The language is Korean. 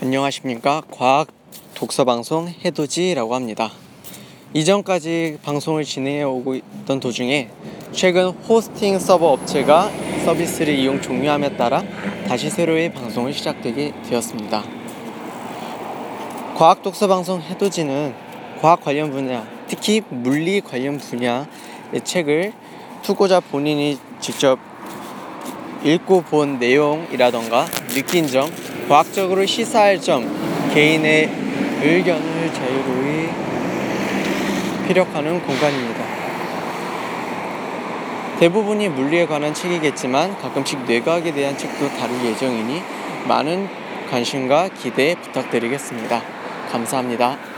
안녕하십니까 과학 독서 방송 해돋이라고 합니다. 이전까지 방송을 진행해 오고 있던 도중에 최근 호스팅 서버 업체가 서비스를 이용 종료함에 따라 다시 새로의 방송을 시작되게 되었습니다. 과학 독서 방송 해돋이는 과학 관련 분야, 특히 물리 관련 분야의 책을 투고자 본인이 직접 읽고 본 내용이라던가 느낀 점, 과학적으로 시사할 점, 개인의 의견을 자유로이 피력하는 공간입니다. 대부분이 물리에 관한 책이겠지만 가끔씩 뇌과학에 대한 책도 다룰 예정이니 많은 관심과 기대 부탁드리겠습니다. 감사합니다.